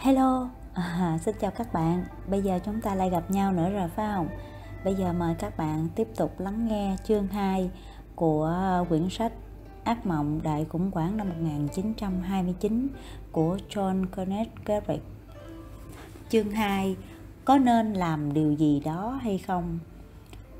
Hello, à, xin chào các bạn. Bây giờ chúng ta lại gặp nhau nữa rồi phải không? Bây giờ mời các bạn tiếp tục lắng nghe chương 2 của ờ, quyển sách Ác mộng đại khủng hoảng năm 1929 của John Kenneth Garrick. Chương 2 Có nên làm điều gì đó hay không?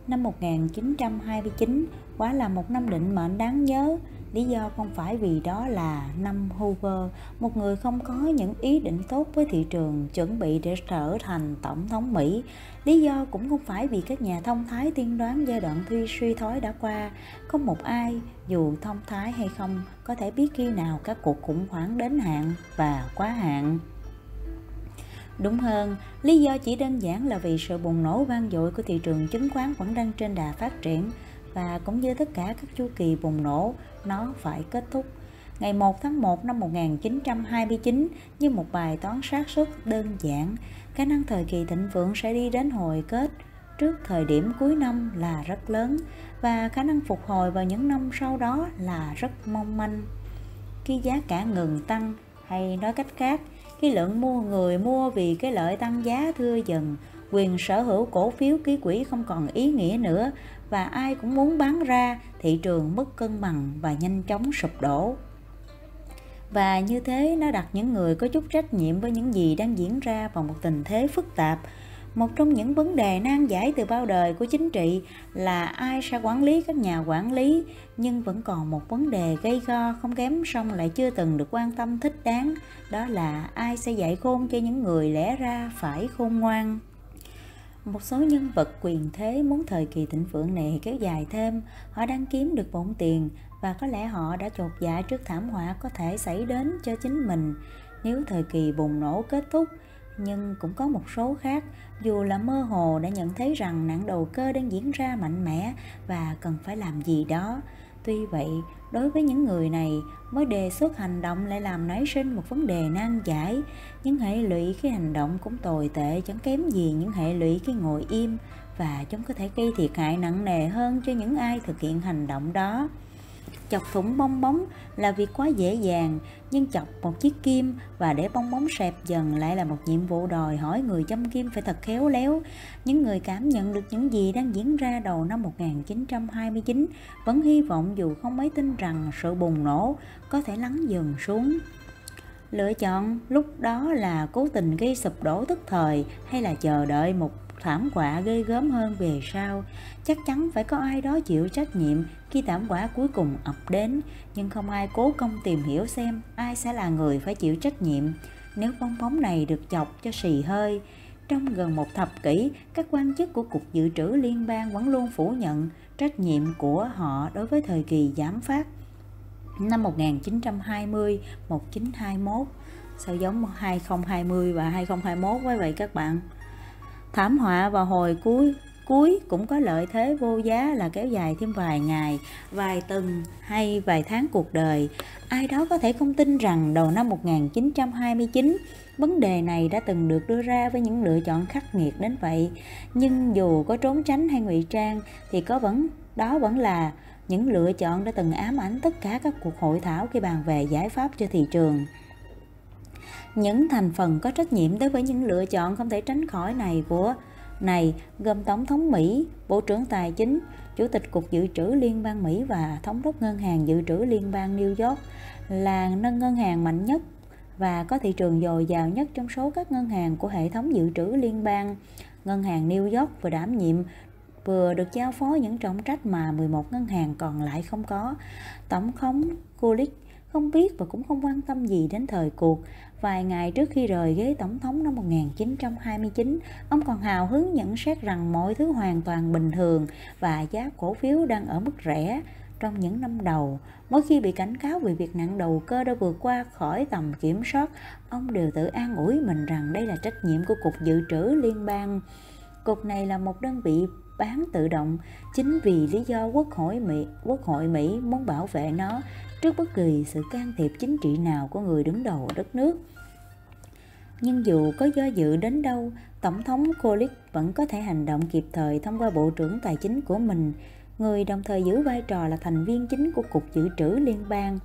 Năm 1929 quả là một năm định mệnh đáng nhớ Lý do không phải vì đó là năm Hoover, một người không có những ý định tốt với thị trường, chuẩn bị để trở thành tổng thống Mỹ. Lý do cũng không phải vì các nhà thông thái tiên đoán giai đoạn thi suy thoái đã qua. Không một ai, dù thông thái hay không, có thể biết khi nào các cuộc khủng hoảng đến hạn và quá hạn. Đúng hơn, lý do chỉ đơn giản là vì sự bùng nổ vang dội của thị trường chứng khoán vẫn đang trên đà phát triển và cũng như tất cả các chu kỳ bùng nổ, nó phải kết thúc. Ngày 1 tháng 1 năm 1929 như một bài toán xác suất đơn giản, khả năng thời kỳ thịnh vượng sẽ đi đến hồi kết trước thời điểm cuối năm là rất lớn và khả năng phục hồi vào những năm sau đó là rất mong manh. Khi giá cả ngừng tăng hay nói cách khác, khi lượng mua người mua vì cái lợi tăng giá thưa dần, quyền sở hữu cổ phiếu ký quỹ không còn ý nghĩa nữa và ai cũng muốn bán ra, thị trường mất cân bằng và nhanh chóng sụp đổ. Và như thế nó đặt những người có chút trách nhiệm với những gì đang diễn ra vào một tình thế phức tạp. Một trong những vấn đề nan giải từ bao đời của chính trị là ai sẽ quản lý các nhà quản lý, nhưng vẫn còn một vấn đề gây go không kém song lại chưa từng được quan tâm thích đáng, đó là ai sẽ dạy khôn cho những người lẽ ra phải khôn ngoan. Một số nhân vật quyền thế muốn thời kỳ thịnh vượng này kéo dài thêm, họ đang kiếm được bổng tiền và có lẽ họ đã chột dạ trước thảm họa có thể xảy đến cho chính mình nếu thời kỳ bùng nổ kết thúc. Nhưng cũng có một số khác, dù là mơ hồ đã nhận thấy rằng nạn đầu cơ đang diễn ra mạnh mẽ và cần phải làm gì đó. Tuy vậy, đối với những người này, mới đề xuất hành động lại làm nảy sinh một vấn đề nan giải. Những hệ lụy khi hành động cũng tồi tệ chẳng kém gì những hệ lụy khi ngồi im và chúng có thể gây thiệt hại nặng nề hơn cho những ai thực hiện hành động đó. Chọc thủng bong bóng là việc quá dễ dàng, nhưng chọc một chiếc kim và để bong bóng sẹp dần lại là một nhiệm vụ đòi hỏi người châm kim phải thật khéo léo. Những người cảm nhận được những gì đang diễn ra đầu năm 1929 vẫn hy vọng dù không mấy tin rằng sự bùng nổ có thể lắng dần xuống. Lựa chọn lúc đó là cố tình gây sụp đổ tức thời hay là chờ đợi một thảm họa ghê gớm hơn về sau. Chắc chắn phải có ai đó chịu trách nhiệm khi thảm họa cuối cùng ập đến. Nhưng không ai cố công tìm hiểu xem ai sẽ là người phải chịu trách nhiệm. Nếu bong bóng này được chọc cho xì hơi, trong gần một thập kỷ, các quan chức của cục dự trữ liên bang vẫn luôn phủ nhận trách nhiệm của họ đối với thời kỳ giảm phát. Năm 1920 1921 sao giống 2020 và 2021 với vậy các bạn? Thảm họa vào hồi cuối cuối cũng có lợi thế vô giá là kéo dài thêm vài ngày, vài tuần hay vài tháng cuộc đời. Ai đó có thể không tin rằng đầu năm 1929, vấn đề này đã từng được đưa ra với những lựa chọn khắc nghiệt đến vậy. Nhưng dù có trốn tránh hay ngụy trang thì có vẫn đó vẫn là những lựa chọn đã từng ám ảnh tất cả các cuộc hội thảo khi bàn về giải pháp cho thị trường những thành phần có trách nhiệm đối với những lựa chọn không thể tránh khỏi này của này gồm Tổng thống Mỹ, Bộ trưởng Tài chính, Chủ tịch Cục Dự trữ Liên bang Mỹ và Thống đốc Ngân hàng Dự trữ Liên bang New York là nâng ngân hàng mạnh nhất và có thị trường dồi dào nhất trong số các ngân hàng của hệ thống dự trữ liên bang. Ngân hàng New York vừa đảm nhiệm vừa được giao phó những trọng trách mà 11 ngân hàng còn lại không có. Tổng thống Kulik không biết và cũng không quan tâm gì đến thời cuộc. Vài ngày trước khi rời ghế tổng thống năm 1929, ông còn hào hứng nhận xét rằng mọi thứ hoàn toàn bình thường và giá cổ phiếu đang ở mức rẻ. Trong những năm đầu, mỗi khi bị cảnh cáo về việc nặng đầu cơ đã vượt qua khỏi tầm kiểm soát, ông đều tự an ủi mình rằng đây là trách nhiệm của Cục Dự trữ Liên bang. Cục này là một đơn vị bán tự động chính vì lý do quốc hội Mỹ quốc hội Mỹ muốn bảo vệ nó trước bất kỳ sự can thiệp chính trị nào của người đứng đầu đất nước. Nhưng dù có do dự đến đâu, Tổng thống Coolidge vẫn có thể hành động kịp thời thông qua Bộ trưởng Tài chính của mình, người đồng thời giữ vai trò là thành viên chính của Cục Dự trữ Liên bang.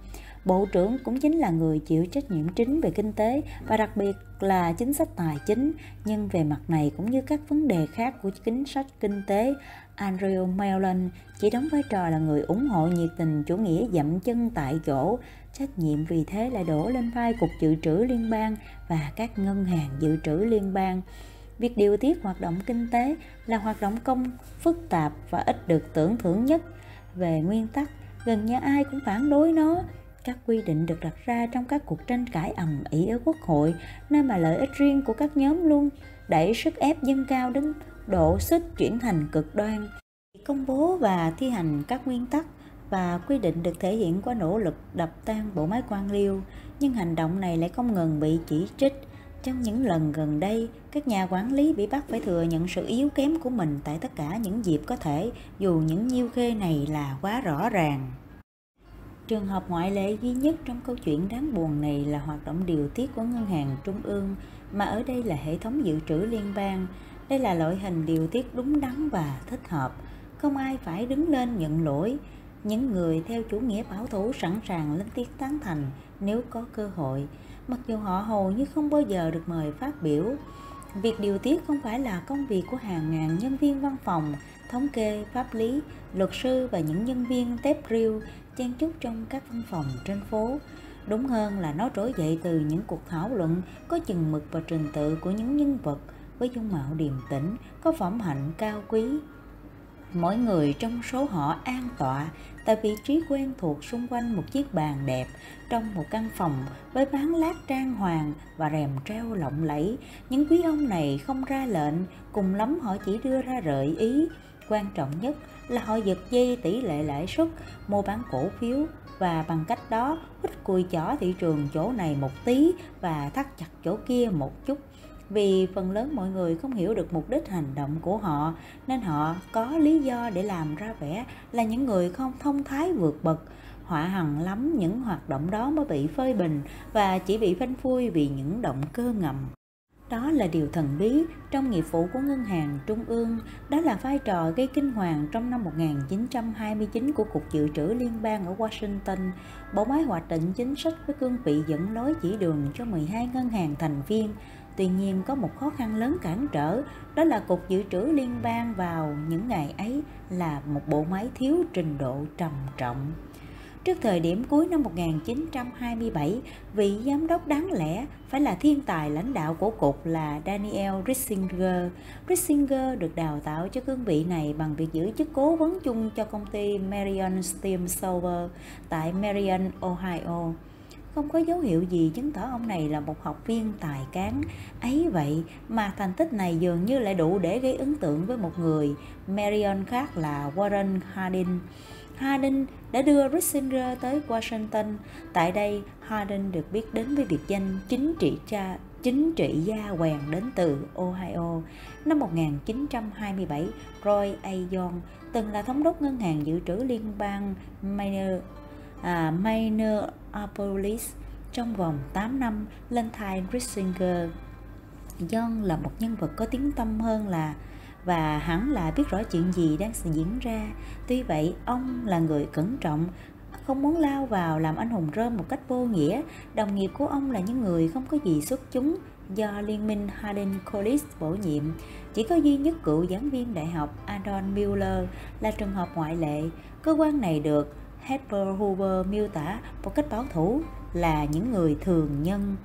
Bộ trưởng cũng chính là người chịu trách nhiệm chính về kinh tế và đặc biệt là chính sách tài chính, nhưng về mặt này cũng như các vấn đề khác của chính sách kinh tế, Andrew Mellon chỉ đóng vai trò là người ủng hộ nhiệt tình chủ nghĩa dậm chân tại chỗ, trách nhiệm vì thế lại đổ lên vai Cục Dự trữ Liên bang và các ngân hàng dự trữ liên bang. Việc điều tiết hoạt động kinh tế là hoạt động công phức tạp và ít được tưởng thưởng nhất. Về nguyên tắc, gần như ai cũng phản đối nó. Các quy định được đặt ra trong các cuộc tranh cãi ầm ĩ ở quốc hội, nơi mà lợi ích riêng của các nhóm luôn đẩy sức ép dâng cao đến độ xích chuyển thành cực đoan. Công bố và thi hành các nguyên tắc và quy định được thể hiện qua nỗ lực đập tan bộ máy quan liêu, nhưng hành động này lại không ngừng bị chỉ trích. Trong những lần gần đây, các nhà quản lý bị bắt phải thừa nhận sự yếu kém của mình tại tất cả những dịp có thể, dù những nhiêu khê này là quá rõ ràng. Trường hợp ngoại lệ duy nhất trong câu chuyện đáng buồn này là hoạt động điều tiết của ngân hàng trung ương, mà ở đây là hệ thống dự trữ liên bang. Đây là loại hình điều tiết đúng đắn và thích hợp. Không ai phải đứng lên nhận lỗi. Những người theo chủ nghĩa bảo thủ sẵn sàng lên tiếng tán thành nếu có cơ hội, mặc dù họ hầu như không bao giờ được mời phát biểu. Việc điều tiết không phải là công việc của hàng ngàn nhân viên văn phòng, thống kê, pháp lý, luật sư và những nhân viên tép riêu chen chúc trong các văn phòng trên phố. Đúng hơn là nó trỗi dậy từ những cuộc thảo luận có chừng mực và trình tự của những nhân vật với dung mạo điềm tĩnh, có phẩm hạnh cao quý. Mỗi người trong số họ an tọa tại vị trí quen thuộc xung quanh một chiếc bàn đẹp trong một căn phòng với ván lát trang hoàng và rèm treo lộng lẫy. Những quý ông này không ra lệnh, cùng lắm họ chỉ đưa ra gợi ý. Quan trọng nhất là họ giật dây tỷ lệ lãi suất, mua bán cổ phiếu và bằng cách đó hít cùi chỏ thị trường chỗ này một tí và thắt chặt chỗ kia một chút. Vì phần lớn mọi người không hiểu được mục đích hành động của họ, nên họ có lý do để làm ra vẻ là những người không thông thái vượt bậc, họa hằng lắm những hoạt động đó mới bị phơi bình và chỉ bị phanh phui vì những động cơ ngầm đó là điều thần bí trong nghiệp vụ của Ngân hàng Trung ương, đó là vai trò gây kinh hoàng trong năm 1929 của Cục Dự trữ Liên bang ở Washington, bộ máy hoạch định chính sách với cương vị dẫn lối chỉ đường cho 12 ngân hàng thành viên. Tuy nhiên có một khó khăn lớn cản trở, đó là Cục Dự trữ Liên bang vào những ngày ấy là một bộ máy thiếu trình độ trầm trọng. Trước thời điểm cuối năm 1927, vị giám đốc đáng lẽ phải là thiên tài lãnh đạo của cục là Daniel Rissinger. Rissinger được đào tạo cho cương vị này bằng việc giữ chức cố vấn chung cho công ty Marion Steam Silver tại Marion, Ohio. Không có dấu hiệu gì chứng tỏ ông này là một học viên tài cán. Ấy vậy mà thành tích này dường như lại đủ để gây ấn tượng với một người. Marion khác là Warren Harding. Hardin đã đưa Rissinger tới Washington. Tại đây, Hardin được biết đến với biệt danh chính trị cha chính trị gia quèn đến từ Ohio. Năm 1927, Roy A. Young từng là thống đốc ngân hàng dự trữ liên bang Minor, à, Minneapolis trong vòng 8 năm lên thay Rissinger. Young là một nhân vật có tiếng tâm hơn là và hắn là biết rõ chuyện gì đang diễn ra. Tuy vậy, ông là người cẩn trọng, không muốn lao vào làm anh hùng rơm một cách vô nghĩa. Đồng nghiệp của ông là những người không có gì xuất chúng do Liên minh Harlan College bổ nhiệm. Chỉ có duy nhất cựu giảng viên đại học Adon Mueller là trường hợp ngoại lệ. Cơ quan này được Herbert Hoover miêu tả một cách bảo thủ là những người thường nhân.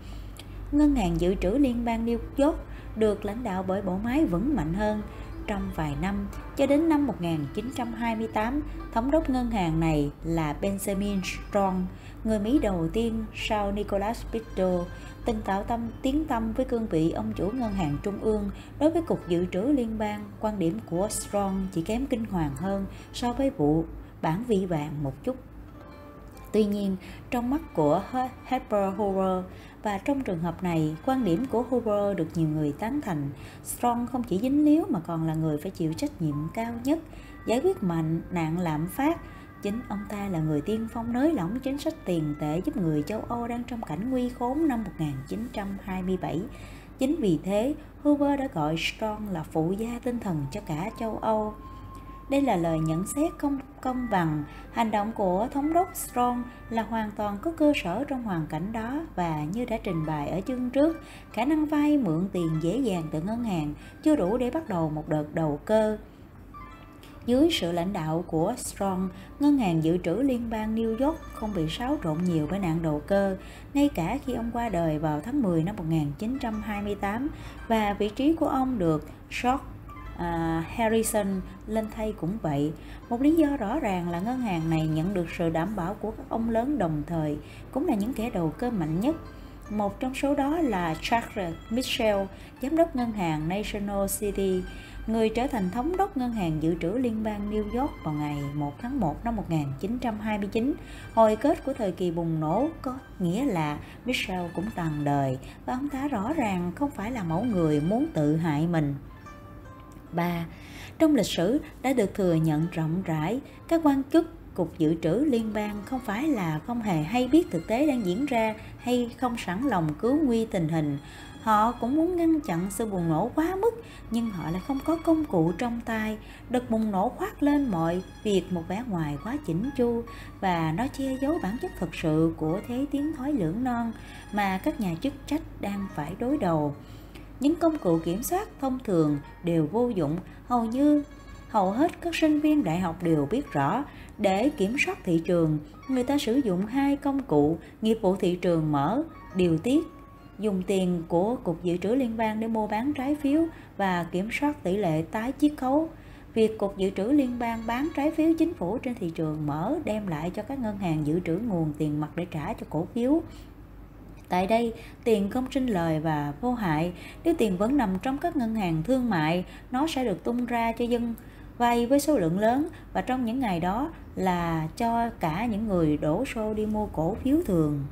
Ngân hàng dự trữ liên bang New York được lãnh đạo bởi bộ máy vững mạnh hơn trong vài năm cho đến năm 1928, thống đốc ngân hàng này là Benjamin Strong, người Mỹ đầu tiên sau Nicholas Biddle từng tạo tâm tiếng tâm với cương vị ông chủ ngân hàng trung ương đối với cục dự trữ liên bang. Quan điểm của Strong chỉ kém kinh hoàng hơn so với vụ bản vị vàng một chút. Tuy nhiên, trong mắt của Harper Hoover, và trong trường hợp này, quan điểm của Hoover được nhiều người tán thành. Strong không chỉ dính líu mà còn là người phải chịu trách nhiệm cao nhất, giải quyết mạnh nạn lạm phát. Chính ông ta là người tiên phong nới lỏng chính sách tiền tệ giúp người châu Âu đang trong cảnh nguy khốn năm 1927. Chính vì thế, Hoover đã gọi Strong là phụ gia tinh thần cho cả châu Âu. Đây là lời nhận xét công công bằng. Hành động của thống đốc Strong là hoàn toàn có cơ sở trong hoàn cảnh đó và như đã trình bày ở chương trước, khả năng vay mượn tiền dễ dàng từ ngân hàng chưa đủ để bắt đầu một đợt đầu cơ. Dưới sự lãnh đạo của Strong, Ngân hàng Dự trữ Liên bang New York không bị xáo trộn nhiều với nạn đầu cơ, ngay cả khi ông qua đời vào tháng 10 năm 1928 và vị trí của ông được George à, Harrison lên thay cũng vậy. Một lý do rõ ràng là ngân hàng này nhận được sự đảm bảo của các ông lớn đồng thời, cũng là những kẻ đầu cơ mạnh nhất. Một trong số đó là Charles Mitchell, giám đốc ngân hàng National City, người trở thành thống đốc ngân hàng dự trữ liên bang New York vào ngày 1 tháng 1 năm 1929. Hồi kết của thời kỳ bùng nổ có nghĩa là Mitchell cũng tàn đời và ông ta rõ ràng không phải là mẫu người muốn tự hại mình. 3. Trong lịch sử đã được thừa nhận rộng rãi, các quan chức Cục Dự trữ Liên bang không phải là không hề hay biết thực tế đang diễn ra hay không sẵn lòng cứu nguy tình hình. Họ cũng muốn ngăn chặn sự bùng nổ quá mức, nhưng họ lại không có công cụ trong tay. Đợt bùng nổ khoác lên mọi việc một vẻ ngoài quá chỉnh chu và nó che giấu bản chất thực sự của thế tiến thoái lưỡng non mà các nhà chức trách đang phải đối đầu những công cụ kiểm soát thông thường đều vô dụng. Hầu như, hầu hết các sinh viên đại học đều biết rõ, để kiểm soát thị trường, người ta sử dụng hai công cụ nghiệp vụ thị trường mở, điều tiết, dùng tiền của cục dự trữ liên bang để mua bán trái phiếu và kiểm soát tỷ lệ tái chiết khấu. Việc cục dự trữ liên bang bán trái phiếu chính phủ trên thị trường mở đem lại cho các ngân hàng dự trữ nguồn tiền mặt để trả cho cổ phiếu. Tại đây, tiền không sinh lời và vô hại. Nếu tiền vẫn nằm trong các ngân hàng thương mại, nó sẽ được tung ra cho dân vay với số lượng lớn và trong những ngày đó là cho cả những người đổ xô đi mua cổ phiếu thường.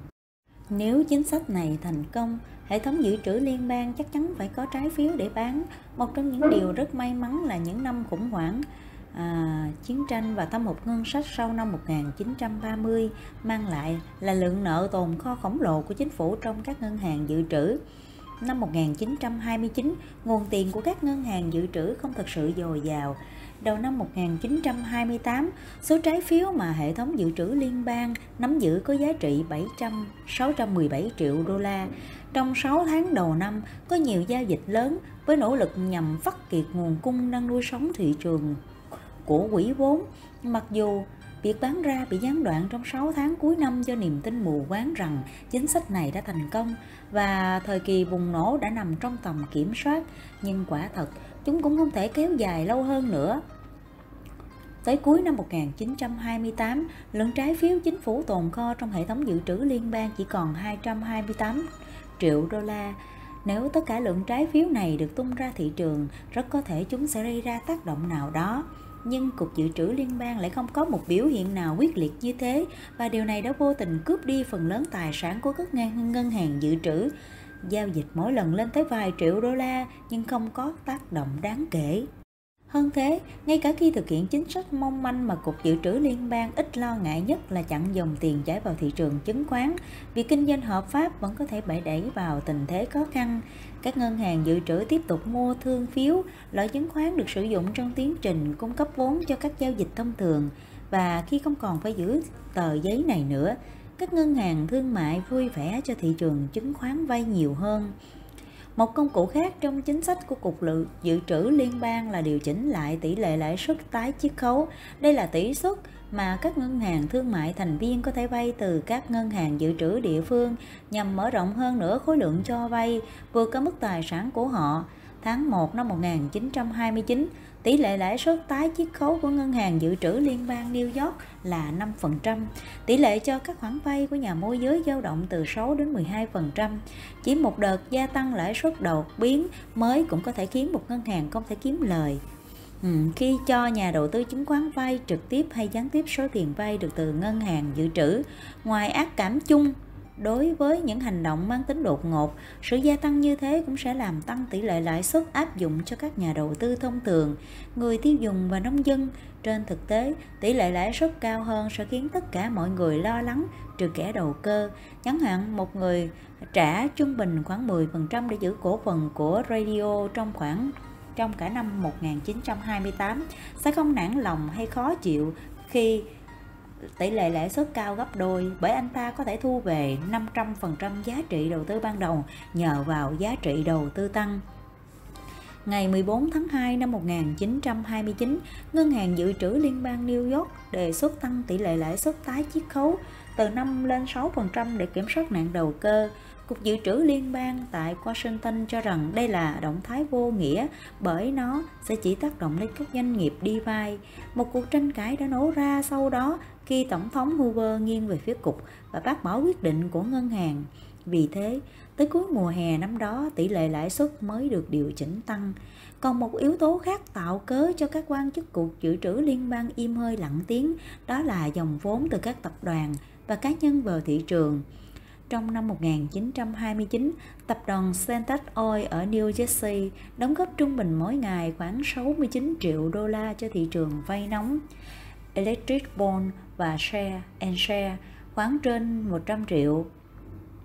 Nếu chính sách này thành công, hệ thống dự trữ liên bang chắc chắn phải có trái phiếu để bán. Một trong những điều rất may mắn là những năm khủng hoảng à, chiến tranh và thâm hụt ngân sách sau năm 1930 mang lại là lượng nợ tồn kho khổng lồ của chính phủ trong các ngân hàng dự trữ. Năm 1929, nguồn tiền của các ngân hàng dự trữ không thực sự dồi dào. Đầu năm 1928, số trái phiếu mà hệ thống dự trữ liên bang nắm giữ có giá trị 700 617 triệu đô la. Trong 6 tháng đầu năm, có nhiều giao dịch lớn với nỗ lực nhằm phát kiệt nguồn cung đang nuôi sống thị trường của quỹ vốn mặc dù việc bán ra bị gián đoạn trong 6 tháng cuối năm do niềm tin mù quáng rằng chính sách này đã thành công và thời kỳ bùng nổ đã nằm trong tầm kiểm soát nhưng quả thật chúng cũng không thể kéo dài lâu hơn nữa. Tới cuối năm 1928, lượng trái phiếu chính phủ tồn kho trong hệ thống dự trữ liên bang chỉ còn 228 triệu đô la. Nếu tất cả lượng trái phiếu này được tung ra thị trường, rất có thể chúng sẽ gây ra tác động nào đó nhưng Cục Dự trữ Liên bang lại không có một biểu hiện nào quyết liệt như thế và điều này đã vô tình cướp đi phần lớn tài sản của các ngân hàng dự trữ. Giao dịch mỗi lần lên tới vài triệu đô la nhưng không có tác động đáng kể. Hơn thế, ngay cả khi thực hiện chính sách mong manh mà Cục Dự trữ Liên bang ít lo ngại nhất là chặn dòng tiền chảy vào thị trường chứng khoán, việc kinh doanh hợp pháp vẫn có thể bẻ đẩy vào tình thế khó khăn. Các ngân hàng dự trữ tiếp tục mua thương phiếu, loại chứng khoán được sử dụng trong tiến trình cung cấp vốn cho các giao dịch thông thường và khi không còn phải giữ tờ giấy này nữa, các ngân hàng thương mại vui vẻ cho thị trường chứng khoán vay nhiều hơn. Một công cụ khác trong chính sách của Cục Lự Dự trữ Liên bang là điều chỉnh lại tỷ lệ lãi suất tái chiết khấu. Đây là tỷ suất mà các ngân hàng thương mại thành viên có thể vay từ các ngân hàng dự trữ địa phương nhằm mở rộng hơn nữa khối lượng cho vay vượt cả mức tài sản của họ. Tháng 1 năm 1929, tỷ lệ lãi suất tái chiết khấu của ngân hàng dự trữ liên bang New York là 5%. Tỷ lệ cho các khoản vay của nhà môi giới dao động từ 6 đến 12%. Chỉ một đợt gia tăng lãi suất đột biến mới cũng có thể khiến một ngân hàng không thể kiếm lời. Ừ, khi cho nhà đầu tư chứng khoán vay trực tiếp hay gián tiếp số tiền vay được từ ngân hàng dự trữ, ngoài ác cảm chung đối với những hành động mang tính đột ngột, sự gia tăng như thế cũng sẽ làm tăng tỷ lệ lãi suất áp dụng cho các nhà đầu tư thông thường, người tiêu dùng và nông dân. Trên thực tế, tỷ lệ lãi suất cao hơn sẽ khiến tất cả mọi người lo lắng trừ kẻ đầu cơ. Chẳng hạn một người trả trung bình khoảng 10% để giữ cổ phần của radio trong khoảng trong cả năm 1928 sẽ không nản lòng hay khó chịu khi tỷ lệ lãi suất cao gấp đôi bởi anh ta có thể thu về 500% giá trị đầu tư ban đầu nhờ vào giá trị đầu tư tăng. Ngày 14 tháng 2 năm 1929, Ngân hàng Dự trữ Liên bang New York đề xuất tăng tỷ lệ lãi suất tái chiết khấu từ 5 lên 6% để kiểm soát nạn đầu cơ. Cục Dự trữ Liên bang tại Washington cho rằng đây là động thái vô nghĩa bởi nó sẽ chỉ tác động lên các doanh nghiệp đi vay. Một cuộc tranh cãi đã nổ ra sau đó khi Tổng thống Hoover nghiêng về phía cục và bác bỏ quyết định của ngân hàng. Vì thế, tới cuối mùa hè năm đó, tỷ lệ lãi suất mới được điều chỉnh tăng. Còn một yếu tố khác tạo cớ cho các quan chức cục dự trữ liên bang im hơi lặng tiếng, đó là dòng vốn từ các tập đoàn và cá nhân vào thị trường. Trong năm 1929, tập đoàn Centex Oil ở New Jersey đóng góp trung bình mỗi ngày khoảng 69 triệu đô la cho thị trường vay nóng. Electric Bond và Share and Share khoảng trên 100 triệu.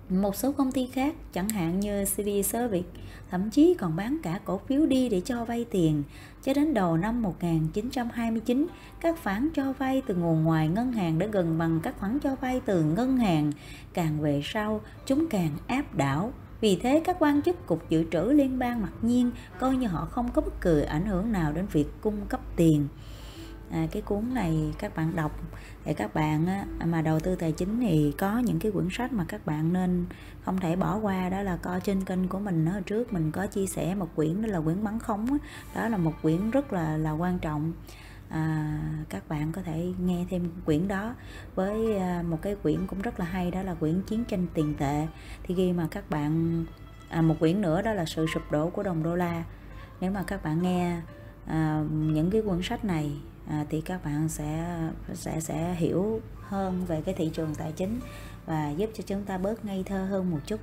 Một số công ty khác, chẳng hạn như CV Service, thậm chí còn bán cả cổ phiếu đi để cho vay tiền. Cho đến đầu năm 1929, các khoản cho vay từ nguồn ngoài ngân hàng đã gần bằng các khoản cho vay từ ngân hàng. Càng về sau, chúng càng áp đảo. Vì thế, các quan chức Cục Dự trữ Liên bang mặc nhiên coi như họ không có bất cứ ảnh hưởng nào đến việc cung cấp tiền à, cái cuốn này các bạn đọc để các bạn á, mà đầu tư tài chính thì có những cái quyển sách mà các bạn nên không thể bỏ qua đó là coi trên kênh của mình. Hồi trước mình có chia sẻ một quyển đó là quyển bắn khống đó, đó là một quyển rất là là quan trọng. À, các bạn có thể nghe thêm quyển đó với à, một cái quyển cũng rất là hay đó là quyển chiến tranh tiền tệ. Thì khi mà các bạn à, một quyển nữa đó là sự sụp đổ của đồng đô la. Nếu mà các bạn nghe à, những cái quyển sách này à, thì các bạn sẽ sẽ sẽ hiểu hơn về cái thị trường tài chính và giúp cho chúng ta bớt ngây thơ hơn một chút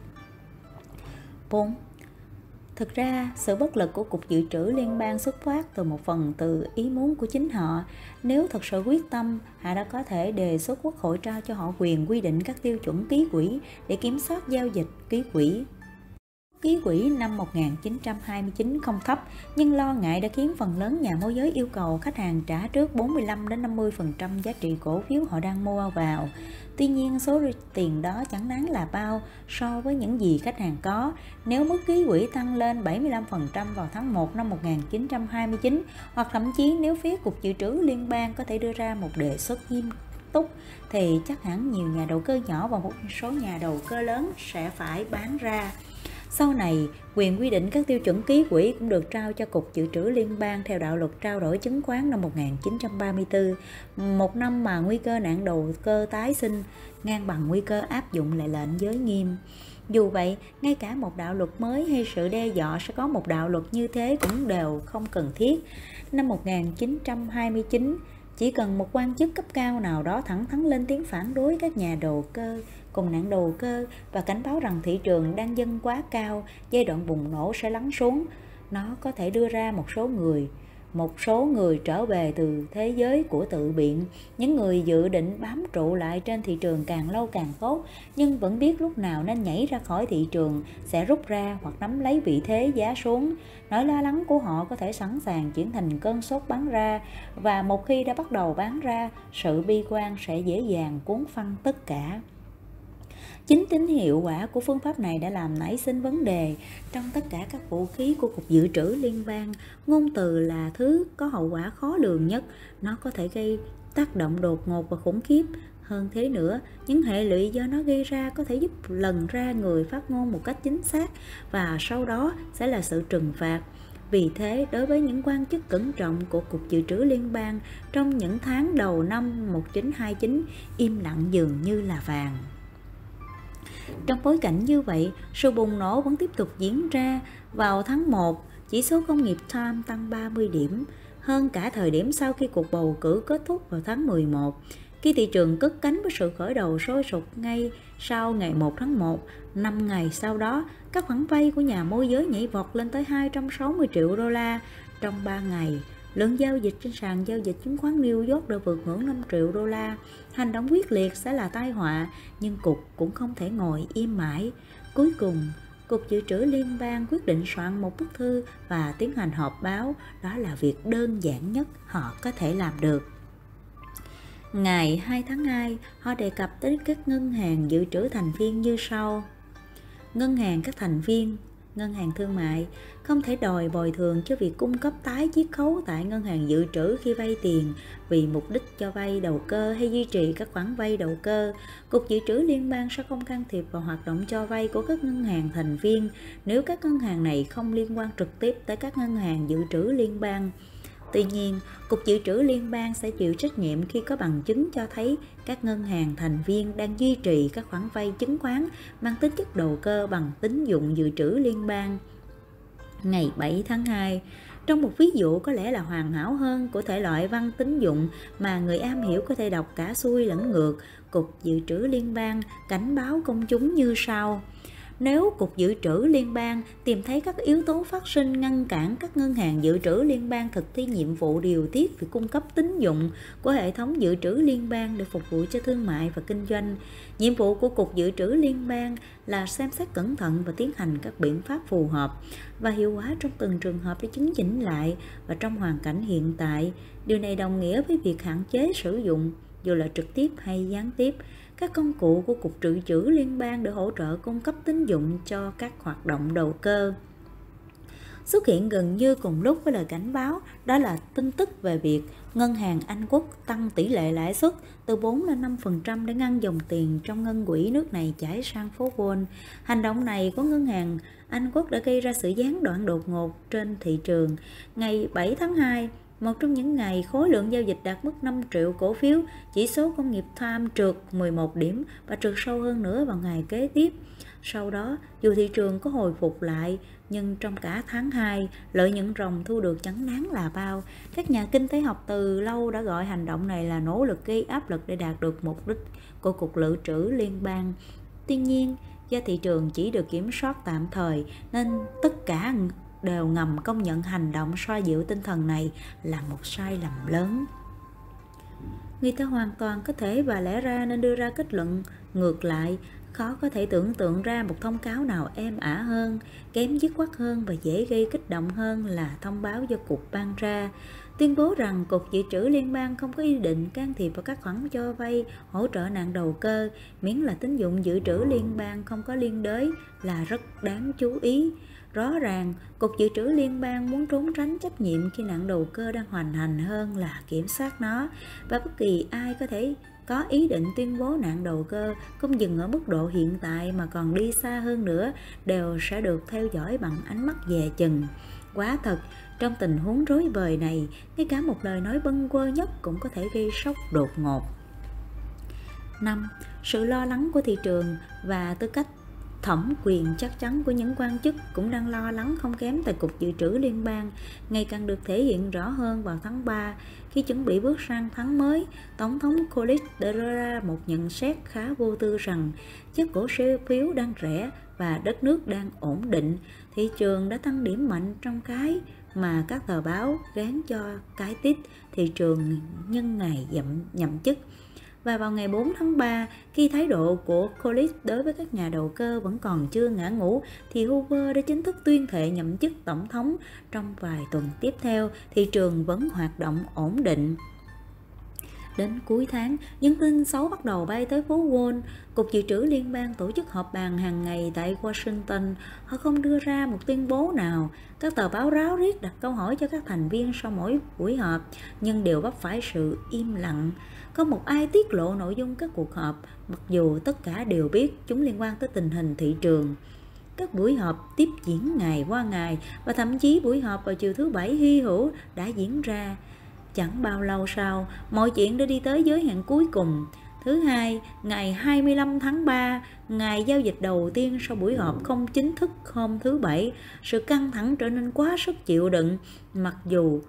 4. Thực ra, sự bất lực của Cục Dự trữ Liên bang xuất phát từ một phần từ ý muốn của chính họ. Nếu thật sự quyết tâm, họ đã có thể đề xuất Quốc hội trao cho họ quyền quy định các tiêu chuẩn ký quỹ để kiểm soát giao dịch ký quỹ Ký quỹ năm 1929 không thấp, nhưng lo ngại đã khiến phần lớn nhà môi giới yêu cầu khách hàng trả trước 45 đến 50% giá trị cổ phiếu họ đang mua vào. Tuy nhiên, số tiền đó chẳng đáng là bao so với những gì khách hàng có. Nếu mức ký quỹ tăng lên 75% vào tháng 1 năm 1929, hoặc thậm chí nếu phía Cục Dự trữ Liên bang có thể đưa ra một đề xuất nghiêm túc, thì chắc hẳn nhiều nhà đầu cơ nhỏ và một số nhà đầu cơ lớn sẽ phải bán ra. Sau này, quyền quy định các tiêu chuẩn ký quỹ cũng được trao cho Cục Dự trữ Liên bang theo đạo luật trao đổi chứng khoán năm 1934, một năm mà nguy cơ nạn đầu cơ tái sinh ngang bằng nguy cơ áp dụng lại lệnh giới nghiêm. Dù vậy, ngay cả một đạo luật mới hay sự đe dọa sẽ có một đạo luật như thế cũng đều không cần thiết. Năm 1929, chỉ cần một quan chức cấp cao nào đó thẳng thắn lên tiếng phản đối các nhà đầu cơ cùng nạn đầu cơ và cảnh báo rằng thị trường đang dâng quá cao, giai đoạn bùng nổ sẽ lắng xuống. Nó có thể đưa ra một số người một số người trở về từ thế giới của tự biện. Những người dự định bám trụ lại trên thị trường càng lâu càng tốt nhưng vẫn biết lúc nào nên nhảy ra khỏi thị trường sẽ rút ra hoặc nắm lấy vị thế giá xuống. Nỗi lo lắng của họ có thể sẵn sàng chuyển thành cơn sốt bán ra và một khi đã bắt đầu bán ra sự bi quan sẽ dễ dàng cuốn phăng tất cả. Chính tính hiệu quả của phương pháp này đã làm nảy sinh vấn đề trong tất cả các vũ khí của Cục Dự trữ Liên bang. Ngôn từ là thứ có hậu quả khó lường nhất, nó có thể gây tác động đột ngột và khủng khiếp. Hơn thế nữa, những hệ lụy do nó gây ra có thể giúp lần ra người phát ngôn một cách chính xác và sau đó sẽ là sự trừng phạt. Vì thế, đối với những quan chức cẩn trọng của Cục Dự trữ Liên bang trong những tháng đầu năm 1929, im lặng dường như là vàng. Trong bối cảnh như vậy, sự bùng nổ vẫn tiếp tục diễn ra. Vào tháng 1, chỉ số công nghiệp Time tăng 30 điểm, hơn cả thời điểm sau khi cuộc bầu cử kết thúc vào tháng 11. Khi thị trường cất cánh với sự khởi đầu sôi sục ngay sau ngày 1 tháng 1, 5 ngày sau đó, các khoản vay của nhà môi giới nhảy vọt lên tới 260 triệu đô la trong 3 ngày. Lượng giao dịch trên sàn giao dịch chứng khoán New York đã vượt ngưỡng 5 triệu đô la. Hành động quyết liệt sẽ là tai họa, nhưng cục cũng không thể ngồi im mãi. Cuối cùng, Cục Dự trữ Liên bang quyết định soạn một bức thư và tiến hành họp báo. Đó là việc đơn giản nhất họ có thể làm được. Ngày 2 tháng 2, họ đề cập tới các ngân hàng dự trữ thành viên như sau. Ngân hàng các thành viên ngân hàng thương mại không thể đòi bồi thường cho việc cung cấp tái chiết khấu tại ngân hàng dự trữ khi vay tiền vì mục đích cho vay đầu cơ hay duy trì các khoản vay đầu cơ. Cục Dự trữ Liên bang sẽ không can thiệp vào hoạt động cho vay của các ngân hàng thành viên nếu các ngân hàng này không liên quan trực tiếp tới các ngân hàng dự trữ liên bang. Tuy nhiên, Cục Dự trữ Liên bang sẽ chịu trách nhiệm khi có bằng chứng cho thấy các ngân hàng thành viên đang duy trì các khoản vay chứng khoán mang tính chất đầu cơ bằng tín dụng dự trữ liên bang. Ngày 7 tháng 2, trong một ví dụ có lẽ là hoàn hảo hơn của thể loại văn tín dụng mà người am hiểu có thể đọc cả xuôi lẫn ngược, Cục Dự trữ Liên bang cảnh báo công chúng như sau – nếu Cục Dự trữ Liên bang tìm thấy các yếu tố phát sinh ngăn cản các ngân hàng dự trữ liên bang thực thi nhiệm vụ điều tiết về cung cấp tín dụng của hệ thống dự trữ liên bang để phục vụ cho thương mại và kinh doanh, nhiệm vụ của Cục Dự trữ Liên bang là xem xét cẩn thận và tiến hành các biện pháp phù hợp và hiệu quả trong từng trường hợp để chứng chỉnh lại và trong hoàn cảnh hiện tại. Điều này đồng nghĩa với việc hạn chế sử dụng dù là trực tiếp hay gián tiếp các công cụ của Cục Trữ trữ Liên bang để hỗ trợ cung cấp tín dụng cho các hoạt động đầu cơ. Xuất hiện gần như cùng lúc với lời cảnh báo đó là tin tức về việc ngân hàng Anh Quốc tăng tỷ lệ lãi suất từ 4 lên 5% để ngăn dòng tiền trong ngân quỹ nước này chảy sang phố Wall. Hành động này của ngân hàng Anh Quốc đã gây ra sự gián đoạn đột ngột trên thị trường. Ngày 7 tháng 2, một trong những ngày khối lượng giao dịch đạt mức 5 triệu cổ phiếu, chỉ số công nghiệp tham trượt 11 điểm và trượt sâu hơn nữa vào ngày kế tiếp. Sau đó, dù thị trường có hồi phục lại, nhưng trong cả tháng 2, lợi nhuận ròng thu được chẳng đáng là bao. Các nhà kinh tế học từ lâu đã gọi hành động này là nỗ lực gây áp lực để đạt được mục đích của Cục Lự trữ Liên bang. Tuy nhiên, do thị trường chỉ được kiểm soát tạm thời nên tất cả đều ngầm công nhận hành động xoa dịu tinh thần này là một sai lầm lớn. Người ta hoàn toàn có thể và lẽ ra nên đưa ra kết luận. Ngược lại khó có thể tưởng tượng ra một thông cáo nào êm ả hơn kém dứt khoát hơn và dễ gây kích động hơn là thông báo do cục ban ra. Tuyên bố rằng Cục Dự trữ Liên bang không có ý định can thiệp vào các khoản cho vay hỗ trợ nạn đầu cơ, miễn là tín dụng dự trữ liên bang không có liên đới là rất đáng chú ý. Rõ ràng, Cục Dự trữ Liên bang muốn trốn tránh trách nhiệm khi nạn đầu cơ đang hoành hành hơn là kiểm soát nó và bất kỳ ai có thể có ý định tuyên bố nạn đầu cơ không dừng ở mức độ hiện tại mà còn đi xa hơn nữa đều sẽ được theo dõi bằng ánh mắt dè chừng. Quá thật, trong tình huống rối bời này, ngay cả một lời nói bâng quơ nhất cũng có thể gây sốc đột ngột. 5. Sự lo lắng của thị trường và tư cách thẩm quyền chắc chắn của những quan chức cũng đang lo lắng không kém tại Cục Dự trữ Liên bang ngày càng được thể hiện rõ hơn vào tháng 3 khi chuẩn bị bước sang tháng mới, Tổng thống Collins đã đưa ra một nhận xét khá vô tư rằng chất cổ phiếu đang rẻ và đất nước đang ổn định, thị trường đã tăng điểm mạnh trong cái mà các tờ báo gán cho cái tít thị trường nhân ngày nhậm, nhậm chức và vào ngày 4 tháng 3, khi thái độ của Collins đối với các nhà đầu cơ vẫn còn chưa ngã ngủ, thì Hoover đã chính thức tuyên thệ nhậm chức tổng thống. Trong vài tuần tiếp theo, thị trường vẫn hoạt động ổn định. Đến cuối tháng, những tin xấu bắt đầu bay tới phố Wall. Cục Dự trữ Liên bang tổ chức họp bàn hàng ngày tại Washington. Họ không đưa ra một tuyên bố nào. Các tờ báo ráo riết đặt câu hỏi cho các thành viên sau mỗi buổi họp, nhưng đều vấp phải sự im lặng. Không một ai tiết lộ nội dung các cuộc họp, mặc dù tất cả đều biết chúng liên quan tới tình hình thị trường. Các buổi họp tiếp diễn ngày qua ngày và thậm chí buổi họp vào chiều thứ bảy hy hữu đã diễn ra. Chẳng bao lâu sau, mọi chuyện đã đi tới giới hạn cuối cùng. Thứ hai, ngày 25 tháng 3, ngày giao dịch đầu tiên sau buổi họp không chính thức hôm thứ Bảy, sự căng thẳng trở nên quá sức chịu đựng, mặc dù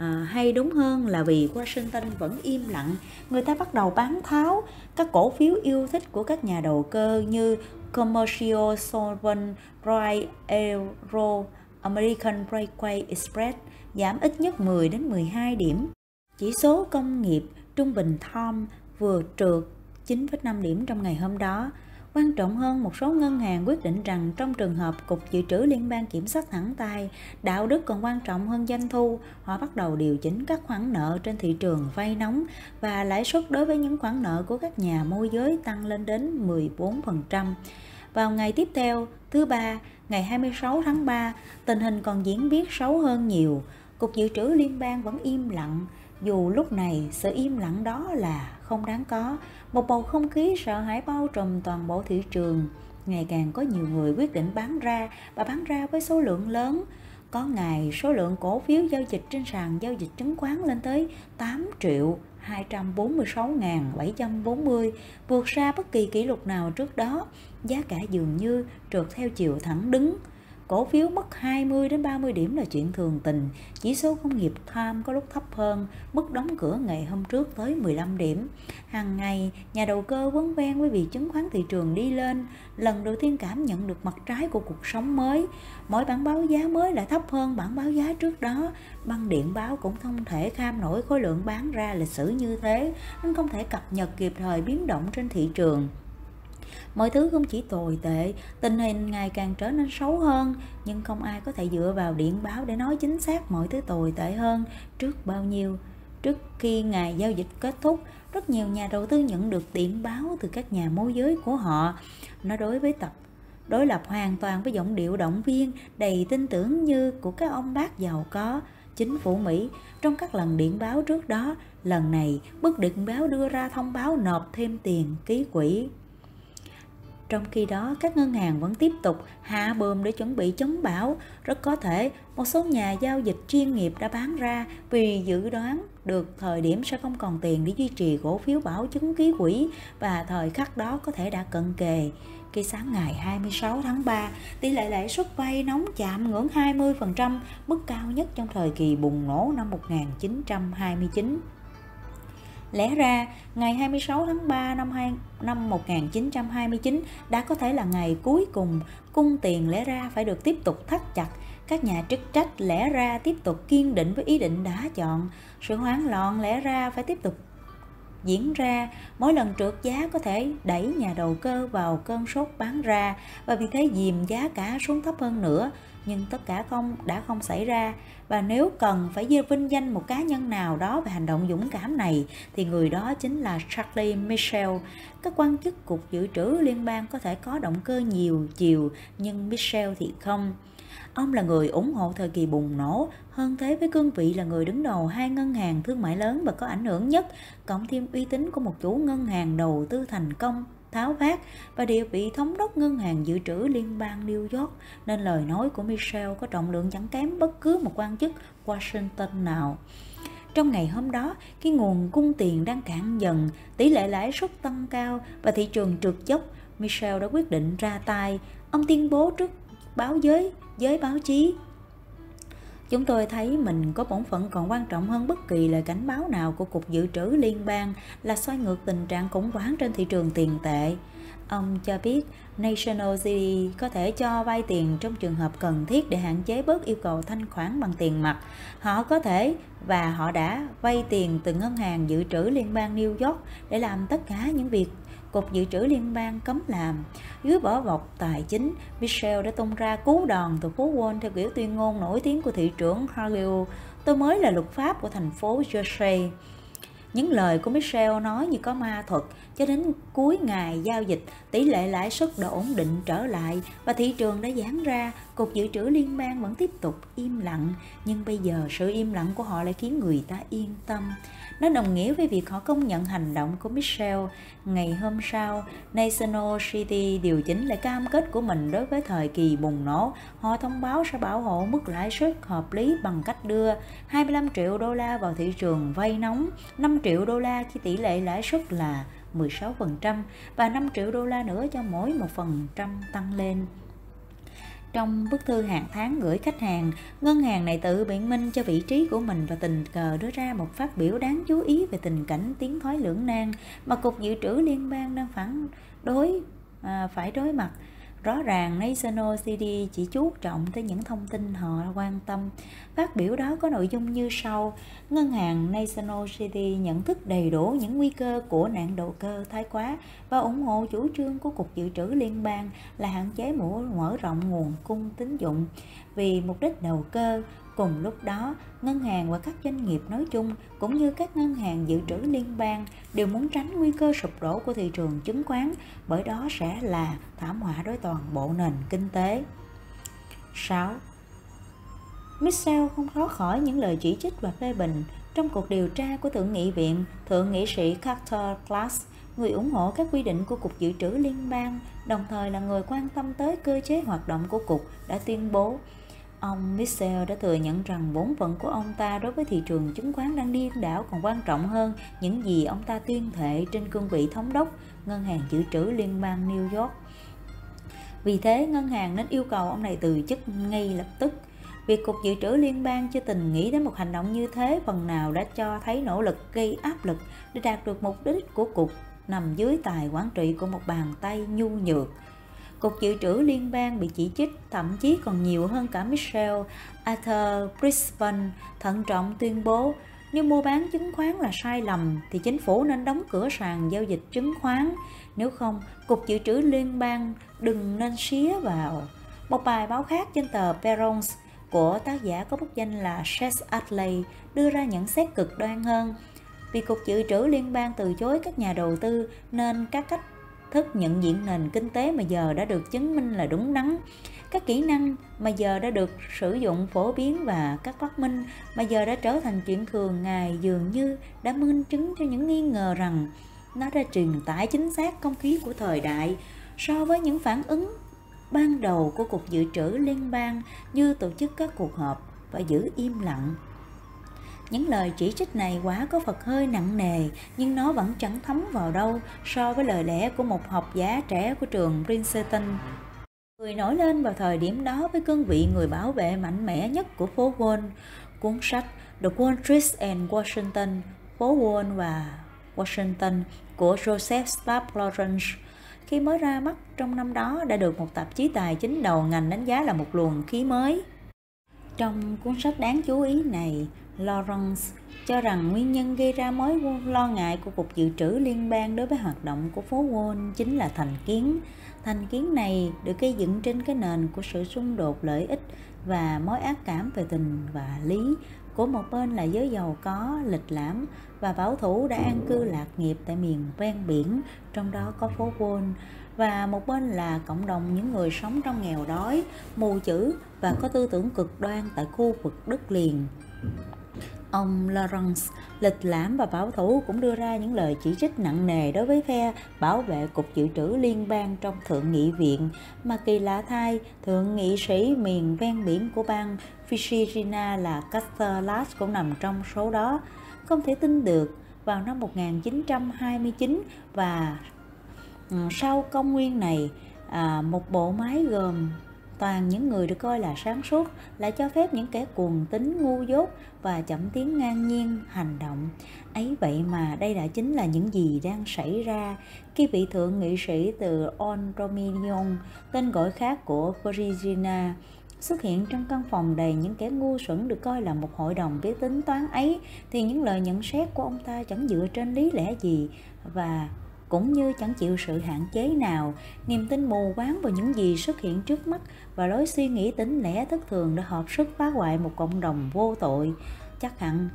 à, hay đúng hơn là vì Washington vẫn im lặng, người ta bắt đầu bán tháo các cổ phiếu yêu thích của các nhà đầu cơ như Commercial Solvent, Roy Aero, American Breakaway Express giảm ít nhất 10 đến 12 điểm. Chỉ số công nghiệp trung bình Tom vừa trượt 9,5 điểm trong ngày hôm đó. Quan trọng hơn, một số ngân hàng quyết định rằng trong trường hợp Cục Dự trữ Liên bang kiểm soát thẳng tay, đạo đức còn quan trọng hơn doanh thu, họ bắt đầu điều chỉnh các khoản nợ trên thị trường vay nóng và lãi suất đối với những khoản nợ của các nhà môi giới tăng lên đến 14%. Vào ngày tiếp theo, thứ ba, ngày 26 tháng 3, tình hình còn diễn biến xấu hơn nhiều. Cục Dự trữ Liên bang vẫn im lặng, dù lúc này sự im lặng đó là không đáng có một bầu không khí sợ hãi bao trùm toàn bộ thị trường. Ngày càng có nhiều người quyết định bán ra và bán ra với số lượng lớn. Có ngày, số lượng cổ phiếu giao dịch trên sàn giao dịch chứng khoán lên tới 8 triệu 246.740 vượt xa bất kỳ kỷ lục nào trước đó. Giá cả dường như trượt theo chiều thẳng đứng cổ phiếu mất 20 đến 30 điểm là chuyện thường tình. Chỉ số công nghiệp tham có lúc thấp hơn, mức đóng cửa ngày hôm trước tới 15 điểm. Hàng ngày, nhà đầu cơ vấn ven với việc chứng khoán thị trường đi lên, lần đầu tiên cảm nhận được mặt trái của cuộc sống mới. Mỗi bản báo giá mới lại thấp hơn bản báo giá trước đó. Băng điện báo cũng không thể kham nổi khối lượng bán ra lịch sử như thế, nên không thể cập nhật kịp thời biến động trên thị trường mọi thứ không chỉ tồi tệ, tình hình ngày càng trở nên xấu hơn, nhưng không ai có thể dựa vào điện báo để nói chính xác mọi thứ tồi tệ hơn. Trước bao nhiêu, trước khi ngày giao dịch kết thúc, rất nhiều nhà đầu tư nhận được điện báo từ các nhà môi giới của họ. Nó đối với tập, đối lập hoàn toàn với giọng điệu động viên đầy tin tưởng như của các ông bác giàu có. Chính phủ Mỹ, trong các lần điện báo trước đó, lần này bức điện báo đưa ra thông báo nộp thêm tiền ký quỹ trong khi đó, các ngân hàng vẫn tiếp tục hạ bơm để chuẩn bị chống bão. Rất có thể một số nhà giao dịch chuyên nghiệp đã bán ra vì dự đoán được thời điểm sẽ không còn tiền để duy trì cổ phiếu bảo chứng ký quỹ và thời khắc đó có thể đã cận kề. Khi sáng ngày 26 tháng 3, tỷ lệ lãi suất vay nóng chạm ngưỡng 20%, mức cao nhất trong thời kỳ bùng nổ năm 1929. Lẽ ra, ngày 26 tháng 3 năm, 2, năm 1929 đã có thể là ngày cuối cùng cung tiền lẽ ra phải được tiếp tục thắt chặt. Các nhà chức trách lẽ ra tiếp tục kiên định với ý định đã chọn. Sự hoảng loạn lẽ ra phải tiếp tục diễn ra mỗi lần trượt giá có thể đẩy nhà đầu cơ vào cơn sốt bán ra và vì thế dìm giá cả xuống thấp hơn nữa nhưng tất cả không đã không xảy ra và nếu cần phải vinh danh một cá nhân nào đó về hành động dũng cảm này thì người đó chính là Charlie Michel. Các quan chức cục dự trữ liên bang có thể có động cơ nhiều chiều nhưng Michel thì không. Ông là người ủng hộ thời kỳ bùng nổ, hơn thế với cương vị là người đứng đầu hai ngân hàng thương mại lớn và có ảnh hưởng nhất, cộng thêm uy tín của một chủ ngân hàng đầu tư thành công tháo vát và địa vị thống đốc ngân hàng dự trữ liên bang New York nên lời nói của Michelle có trọng lượng chẳng kém bất cứ một quan chức Washington nào. Trong ngày hôm đó, cái nguồn cung tiền đang cạn dần, tỷ lệ lãi suất tăng cao và thị trường trượt dốc, Michelle đã quyết định ra tay. Ông tuyên bố trước báo giới, giới báo chí Chúng tôi thấy mình có bổn phận còn quan trọng hơn bất kỳ lời cảnh báo nào của Cục Dự trữ Liên bang là xoay ngược tình trạng khủng hoảng trên thị trường tiền tệ. Ông cho biết, National City có thể cho vay tiền trong trường hợp cần thiết để hạn chế bớt yêu cầu thanh khoản bằng tiền mặt. Họ có thể và họ đã vay tiền từ ngân hàng dự trữ liên bang New York để làm tất cả những việc Cục Dự trữ Liên bang cấm làm. Dưới vỏ bọc tài chính, Michelle đã tung ra cú đòn từ phố Wall theo kiểu tuyên ngôn nổi tiếng của thị trưởng Harlow. Tôi mới là luật pháp của thành phố Jersey. Những lời của Michelle nói như có ma thuật, cho đến cuối ngày giao dịch, tỷ lệ lãi suất đã ổn định trở lại và thị trường đã giãn ra, Cục Dự trữ Liên bang vẫn tiếp tục im lặng, nhưng bây giờ sự im lặng của họ lại khiến người ta yên tâm. Nó đồng nghĩa với việc họ công nhận hành động của Michelle. Ngày hôm sau, National City điều chỉnh lại cam kết của mình đối với thời kỳ bùng nổ. Họ thông báo sẽ bảo hộ mức lãi suất hợp lý bằng cách đưa 25 triệu đô la vào thị trường vay nóng, 5 triệu đô la khi tỷ lệ lãi suất là 16% và 5 triệu đô la nữa cho mỗi 1% tăng lên. Trong bức thư hàng tháng gửi khách hàng, ngân hàng này tự biện minh cho vị trí của mình và tình cờ đưa ra một phát biểu đáng chú ý về tình cảnh tiến thoái lưỡng nan mà Cục Dự trữ Liên bang đang phản đối à, phải đối mặt. Rõ ràng National City chỉ chú trọng tới những thông tin họ quan tâm. Phát biểu đó có nội dung như sau. Ngân hàng National City nhận thức đầy đủ những nguy cơ của nạn đầu cơ thái quá và ủng hộ chủ trương của Cục Dự trữ Liên bang là hạn chế mở rộng nguồn cung tín dụng vì mục đích đầu cơ, Cùng lúc đó, ngân hàng và các doanh nghiệp nói chung cũng như các ngân hàng dự trữ liên bang đều muốn tránh nguy cơ sụp đổ của thị trường chứng khoán bởi đó sẽ là thảm họa đối toàn bộ nền kinh tế. 6. Michel không thoát khỏi những lời chỉ trích và phê bình trong cuộc điều tra của Thượng nghị viện, Thượng nghị sĩ Carter Glass, người ủng hộ các quy định của Cục Dự trữ Liên bang, đồng thời là người quan tâm tới cơ chế hoạt động của Cục, đã tuyên bố Ông Mitchell đã thừa nhận rằng bổn phận của ông ta đối với thị trường chứng khoán đang điên đảo còn quan trọng hơn những gì ông ta tuyên thệ trên cương vị thống đốc Ngân hàng Dự trữ Liên bang New York. Vì thế, ngân hàng nên yêu cầu ông này từ chức ngay lập tức. Việc Cục Dự trữ Liên bang chưa từng nghĩ đến một hành động như thế phần nào đã cho thấy nỗ lực gây áp lực để đạt được mục đích của Cục nằm dưới tài quản trị của một bàn tay nhu nhược Cục Dự trữ Liên bang bị chỉ trích thậm chí còn nhiều hơn cả Michelle Arthur Brisbane thận trọng tuyên bố nếu mua bán chứng khoán là sai lầm thì chính phủ nên đóng cửa sàn giao dịch chứng khoán. Nếu không, Cục Dự trữ Liên bang đừng nên xía vào. Một bài báo khác trên tờ Perons của tác giả có bút danh là Seth Atley đưa ra nhận xét cực đoan hơn. Vì Cục Dự trữ Liên bang từ chối các nhà đầu tư nên các cách thức nhận diện nền kinh tế mà giờ đã được chứng minh là đúng đắn. Các kỹ năng mà giờ đã được sử dụng phổ biến và các phát minh mà giờ đã trở thành chuyện thường ngày dường như đã minh chứng cho những nghi ngờ rằng nó đã truyền tải chính xác không khí của thời đại so với những phản ứng ban đầu của Cục Dự trữ Liên bang như tổ chức các cuộc họp và giữ im lặng những lời chỉ trích này quá có Phật hơi nặng nề, nhưng nó vẫn chẳng thấm vào đâu so với lời lẽ của một học giả trẻ của trường Princeton. Người nổi lên vào thời điểm đó với cương vị người bảo vệ mạnh mẽ nhất của phố Wall, cuốn sách The Wall Street and Washington, phố Wall và Washington của Joseph Stab Lawrence khi mới ra mắt trong năm đó đã được một tạp chí tài chính đầu ngành đánh giá là một luồng khí mới. Trong cuốn sách đáng chú ý này, Lawrence cho rằng nguyên nhân gây ra mối lo ngại của Cục Dự trữ Liên bang đối với hoạt động của phố Wall chính là thành kiến. Thành kiến này được gây dựng trên cái nền của sự xung đột lợi ích và mối ác cảm về tình và lý của một bên là giới giàu có, lịch lãm và bảo thủ đã an cư lạc nghiệp tại miền ven biển, trong đó có phố Wall, và một bên là cộng đồng những người sống trong nghèo đói, mù chữ và có tư tưởng cực đoan tại khu vực đất liền. Ông Lawrence, lịch lãm và bảo thủ cũng đưa ra những lời chỉ trích nặng nề đối với phe bảo vệ Cục Dự trữ Liên bang trong Thượng nghị viện, mà kỳ lạ thay, Thượng nghị sĩ miền ven biển của bang Virginia là Custer cũng nằm trong số đó. Không thể tin được, vào năm 1929 và Ừ, sau công nguyên này, à, một bộ máy gồm toàn những người được coi là sáng suốt lại cho phép những kẻ cuồng tính ngu dốt và chậm tiếng ngang nhiên hành động. Ấy vậy mà đây đã chính là những gì đang xảy ra khi vị thượng nghị sĩ từ On tên gọi khác của Virginia xuất hiện trong căn phòng đầy những kẻ ngu xuẩn được coi là một hội đồng biết tính toán ấy thì những lời nhận xét của ông ta chẳng dựa trên lý lẽ gì và cũng như chẳng chịu sự hạn chế nào niềm tin mù quáng vào những gì xuất hiện trước mắt và lối suy nghĩ tính lẻ thất thường đã hợp sức phá hoại một cộng đồng vô tội chắc hẳn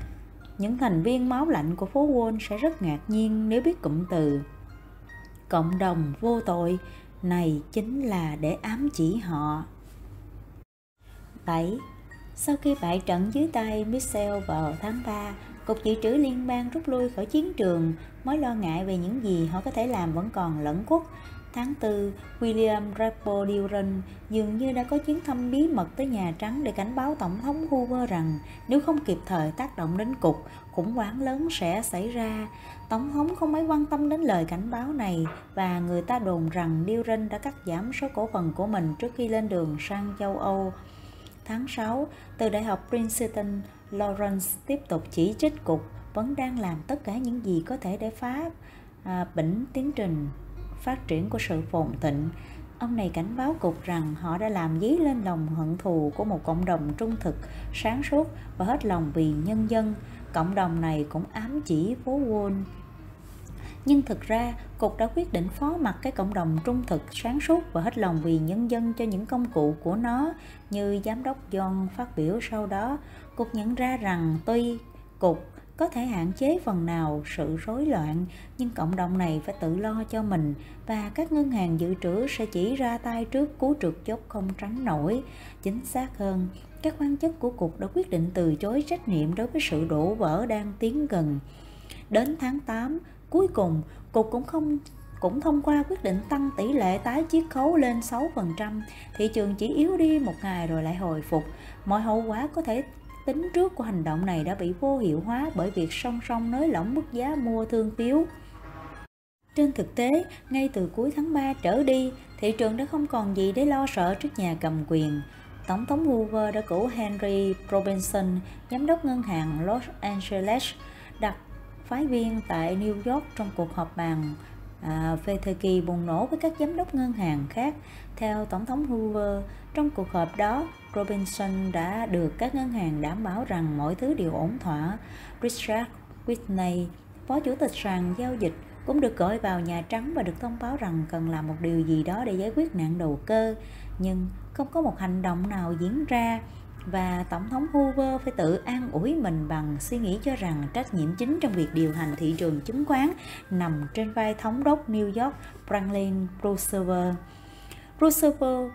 những thành viên máu lạnh của phố Wall sẽ rất ngạc nhiên nếu biết cụm từ cộng đồng vô tội này chính là để ám chỉ họ 7. Sau khi bại trận dưới tay Michel vào tháng 3, Cục Dự trữ Liên bang rút lui khỏi chiến trường, mối lo ngại về những gì họ có thể làm vẫn còn lẫn quất. Tháng 4, William Rappo Duran dường như đã có chuyến thăm bí mật tới Nhà Trắng để cảnh báo Tổng thống Hoover rằng nếu không kịp thời tác động đến cục, khủng hoảng lớn sẽ xảy ra. Tổng thống không mấy quan tâm đến lời cảnh báo này và người ta đồn rằng Duran đã cắt giảm số cổ phần của mình trước khi lên đường sang châu Âu. Tháng 6, từ Đại học Princeton, Lawrence tiếp tục chỉ trích cục vẫn đang làm tất cả những gì có thể để phá à, bỉnh tiến trình phát triển của sự phồn thịnh. ông này cảnh báo cục rằng họ đã làm dấy lên lòng hận thù của một cộng đồng trung thực, sáng suốt và hết lòng vì nhân dân. Cộng đồng này cũng ám chỉ phố Wall nhưng thực ra cục đã quyết định phó mặc cái cộng đồng trung thực sáng suốt và hết lòng vì nhân dân cho những công cụ của nó như giám đốc John phát biểu sau đó cục nhận ra rằng tuy cục có thể hạn chế phần nào sự rối loạn nhưng cộng đồng này phải tự lo cho mình và các ngân hàng dự trữ sẽ chỉ ra tay trước cú trượt chốt không tránh nổi. Chính xác hơn các quan chức của cục đã quyết định từ chối trách nhiệm đối với sự đổ vỡ đang tiến gần. Đến tháng 8 cuối cùng cục cũng không cũng thông qua quyết định tăng tỷ lệ tái chiết khấu lên 6%, thị trường chỉ yếu đi một ngày rồi lại hồi phục. Mọi hậu quả có thể tính trước của hành động này đã bị vô hiệu hóa bởi việc song song nới lỏng mức giá mua thương phiếu. Trên thực tế, ngay từ cuối tháng 3 trở đi, thị trường đã không còn gì để lo sợ trước nhà cầm quyền. Tổng thống Hoover đã cử Henry Robinson, giám đốc ngân hàng Los Angeles, đặt phái viên tại New York trong cuộc họp bàn à, về thời kỳ bùng nổ với các giám đốc ngân hàng khác. Theo Tổng thống Hoover, trong cuộc họp đó, Robinson đã được các ngân hàng đảm bảo rằng mọi thứ đều ổn thỏa. Richard Whitney, Phó Chủ tịch sàn giao dịch, cũng được gọi vào Nhà Trắng và được thông báo rằng cần làm một điều gì đó để giải quyết nạn đầu cơ. Nhưng không có một hành động nào diễn ra và Tổng thống Hoover phải tự an ủi mình bằng suy nghĩ cho rằng trách nhiệm chính trong việc điều hành thị trường chứng khoán nằm trên vai thống đốc New York Franklin Roosevelt. Roosevelt,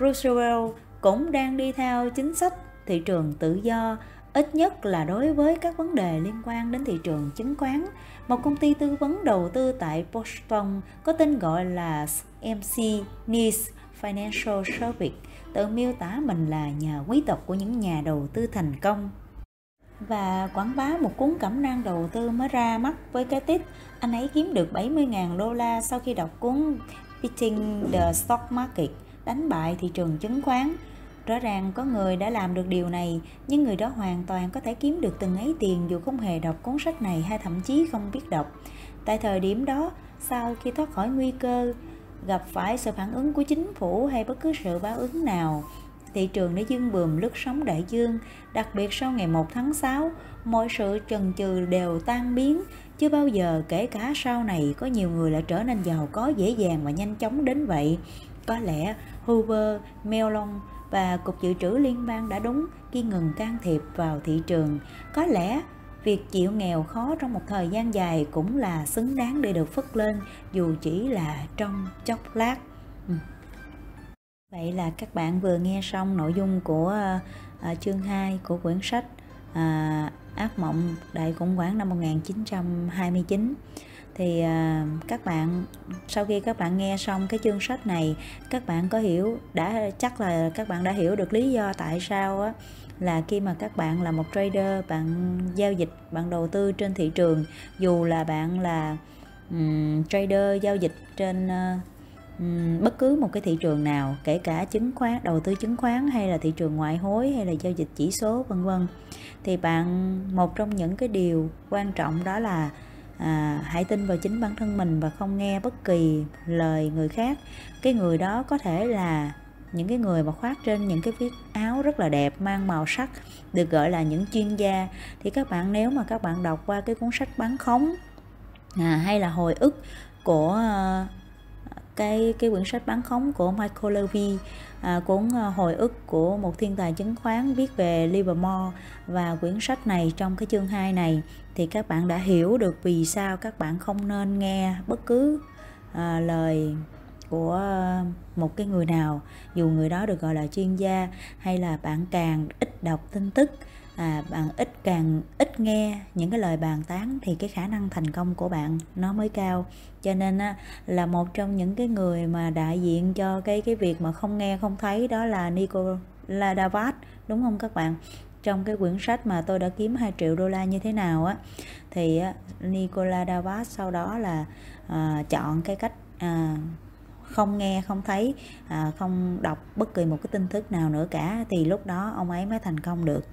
Roosevelt cũng đang đi theo chính sách thị trường tự do, ít nhất là đối với các vấn đề liên quan đến thị trường chứng khoán. Một công ty tư vấn đầu tư tại Boston có tên gọi là MC Nice Financial Service tự miêu tả mình là nhà quý tộc của những nhà đầu tư thành công. Và quảng bá một cuốn cẩm nang đầu tư mới ra mắt với cái tít, anh ấy kiếm được 70.000 đô la sau khi đọc cuốn Beating the Stock Market, đánh bại thị trường chứng khoán. Rõ ràng có người đã làm được điều này, nhưng người đó hoàn toàn có thể kiếm được từng ấy tiền dù không hề đọc cuốn sách này hay thậm chí không biết đọc. Tại thời điểm đó, sau khi thoát khỏi nguy cơ gặp phải sự phản ứng của chính phủ hay bất cứ sự báo ứng nào. Thị trường đã dương bùm lướt sóng đại dương, đặc biệt sau ngày 1 tháng 6, mọi sự chần chừ đều tan biến, chưa bao giờ kể cả sau này có nhiều người lại trở nên giàu có dễ dàng và nhanh chóng đến vậy. Có lẽ Hoover, Mellon và Cục Dự trữ Liên bang đã đúng khi ngừng can thiệp vào thị trường. Có lẽ việc chịu nghèo khó trong một thời gian dài cũng là xứng đáng để được phất lên dù chỉ là trong chốc lát. Ừ. vậy là các bạn vừa nghe xong nội dung của uh, chương 2 của quyển sách uh, ác mộng đại khủng hoảng năm 1929 thì à, các bạn sau khi các bạn nghe xong cái chương sách này các bạn có hiểu đã chắc là các bạn đã hiểu được lý do tại sao á là khi mà các bạn là một trader bạn giao dịch bạn đầu tư trên thị trường dù là bạn là um, trader giao dịch trên uh, um, bất cứ một cái thị trường nào kể cả chứng khoán đầu tư chứng khoán hay là thị trường ngoại hối hay là giao dịch chỉ số vân vân thì bạn một trong những cái điều quan trọng đó là à, hãy tin vào chính bản thân mình và không nghe bất kỳ lời người khác. Cái người đó có thể là những cái người mà khoác trên những cái viết áo rất là đẹp mang màu sắc được gọi là những chuyên gia. Thì các bạn nếu mà các bạn đọc qua cái cuốn sách bán khống à, hay là hồi ức của ờ, cái cái quyển sách bán khống của Michael Levy à, cuốn ờ, hồi ức của một thiên tài chứng khoán viết về Livermore và quyển sách này trong cái chương 2 này thì các bạn đã hiểu được vì sao các bạn không nên nghe bất cứ à, lời của ờ, một cái người nào dù người đó được gọi là chuyên gia hay là bạn càng ít đọc tin tức à, bạn ít càng ít nghe những cái lời bàn tán thì cái khả năng thành công của bạn nó mới cao. Cho nên á, là một trong những cái người mà đại diện cho cái cái việc mà không nghe không thấy đó là Nicola Davat đúng không các bạn? Trong cái quyển sách mà tôi đã kiếm 2 triệu đô la như thế nào á thì Nicola Davat sau đó là à, chọn cái cách à, không nghe không thấy à, không đọc bất kỳ một cái tin tức nào nữa cả thì lúc đó ông ấy mới thành công được.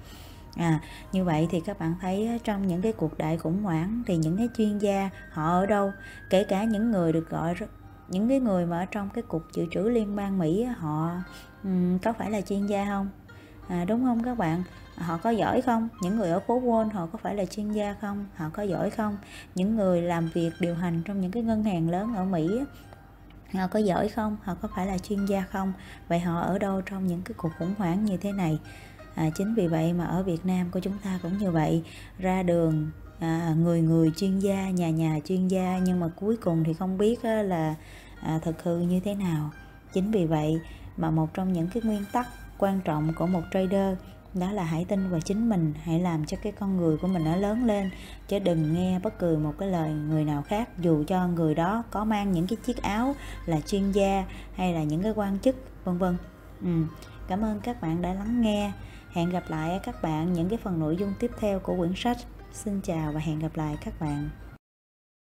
À như vậy thì các bạn thấy trong những cái cuộc đại khủng hoảng thì những cái chuyên gia họ ở đâu? Kể cả những người được gọi những cái người mà ở trong cái cục dự trữ liên bang Mỹ họ um, có phải là chuyên gia không? À, đúng không các bạn? Họ có giỏi không? Những người ở phố Wall họ có phải là chuyên gia không? Họ có giỏi không? Những người làm việc điều hành trong những cái ngân hàng lớn ở Mỹ họ có giỏi không? Họ có phải là chuyên gia không? Vậy họ ở đâu trong những cái cuộc khủng hoảng như thế này? À, chính vì vậy mà ở Việt Nam của chúng ta cũng như vậy. Ra đường à, người người chuyên gia nhà nhà chuyên gia nhưng mà cuối cùng thì không biết á, là à, thực hư như thế nào. Chính vì vậy mà một trong những cái nguyên tắc quan trọng của một trader đó là hãy tin vào chính mình, hãy làm cho cái con người của mình nó lớn lên. Chứ đừng nghe bất cứ một cái lời người nào khác, dù cho người đó có mang những cái chiếc áo là chuyên gia hay là những cái quan chức, vân vân. Ừ. cảm ơn các bạn đã lắng nghe. Hẹn gặp lại các bạn những cái phần nội dung tiếp theo của quyển sách. Xin chào và hẹn gặp lại các bạn.